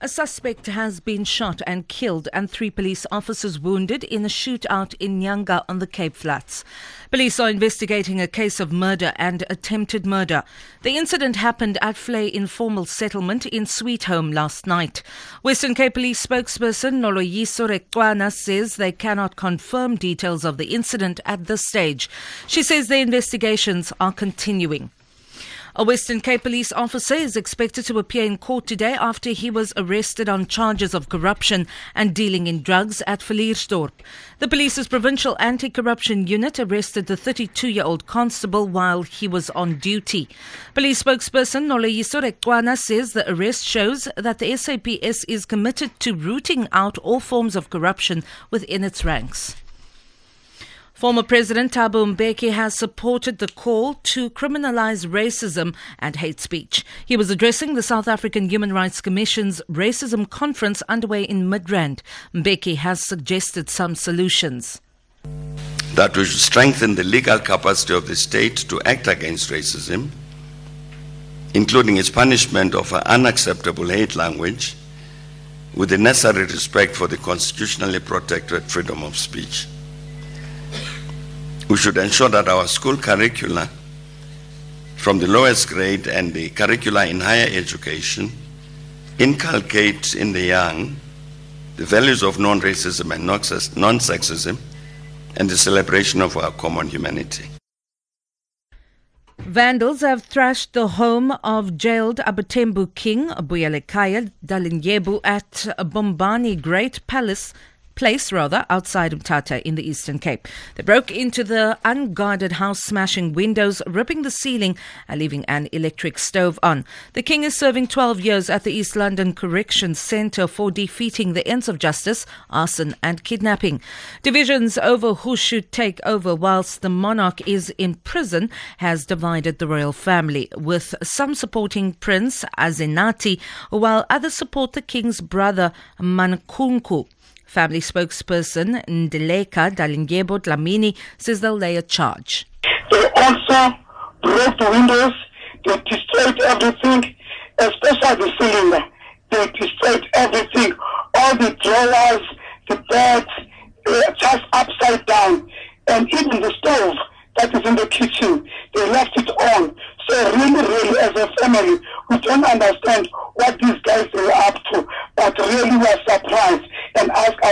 A suspect has been shot and killed, and three police officers wounded in a shootout in Nyanga on the Cape Flats. Police are investigating a case of murder and attempted murder. The incident happened at Flay Informal Settlement in Sweet Home last night. Western Cape Police spokesperson Noloyiso Rwexana says they cannot confirm details of the incident at this stage. She says the investigations are continuing. A Western Cape police officer is expected to appear in court today after he was arrested on charges of corruption and dealing in drugs at Villiersdorp. The police's provincial anti-corruption unit arrested the 32-year-old constable while he was on duty. Police spokesperson Noloyiso Rwexana says the arrest shows that the SAPS is committed to rooting out all forms of corruption within its ranks. Former President Thabo Mbeki has supported the call to criminalize racism and hate speech. He was addressing the South African Human Rights Commission's racism conference underway in Midrand. Mbeki has suggested some solutions. That we should strengthen the legal capacity of the state to act against racism, including its punishment of unacceptable hate language, with the necessary respect for the constitutionally protected freedom of speech. We should ensure that our school curricula, from the lowest grade and the curricula in higher education, inculcate in the young the values of non racism and non sexism and the celebration of our common humanity. Vandals have thrashed the home of jailed Abatembu King Buyelekaya Dalindyebo at Bumbane Great Palace place rather outside Mthatha in the Eastern Cape. They broke into the unguarded house, smashing windows, ripping the ceiling, and leaving an electric stove on. The king is serving 12 years at the East London Correction Centre for defeating the ends of justice, arson, and kidnapping. Divisions over who should take over whilst the monarch is in prison has divided the royal family, with some supporting Prince Azenathi, while others support the king's brother Mankunku. Family spokesperson Ndleka Dalindyebo Dlamini says they'll lay a charge. They also broke the windows, they destroyed everything, especially the cylinder. They destroyed everything, all the drawers, the beds, just upside down, and even the stove that is in the kitchen, they left it on. So really, really, as a family, we don't understand what these guys are up to, but really we're surprised and ask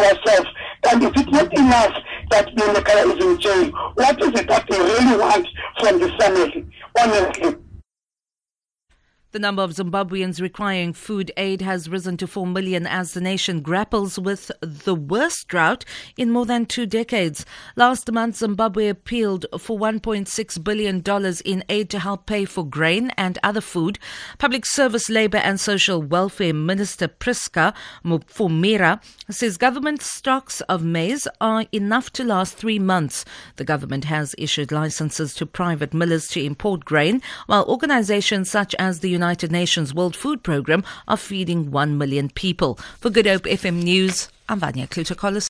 ourselves that is it not enough that Buyelekaya is in jail? What is it that they really want from the family? Honestly. The number of Zimbabweans requiring food aid has risen to 4 million as the nation grapples with the worst drought in more than two decades. Last month, Zimbabwe appealed for $1.6 billion in aid to help pay for grain and other food. Public Service, Labour and Social Welfare Minister Prisca Mupfumira says government stocks of maize are enough to last three months. The government has issued licenses to private millers to import grain, while organizations such as the United United Nations World Food Programme are feeding 1 million people. For Good Hope FM News, I'm Vanya Kluter-Collins.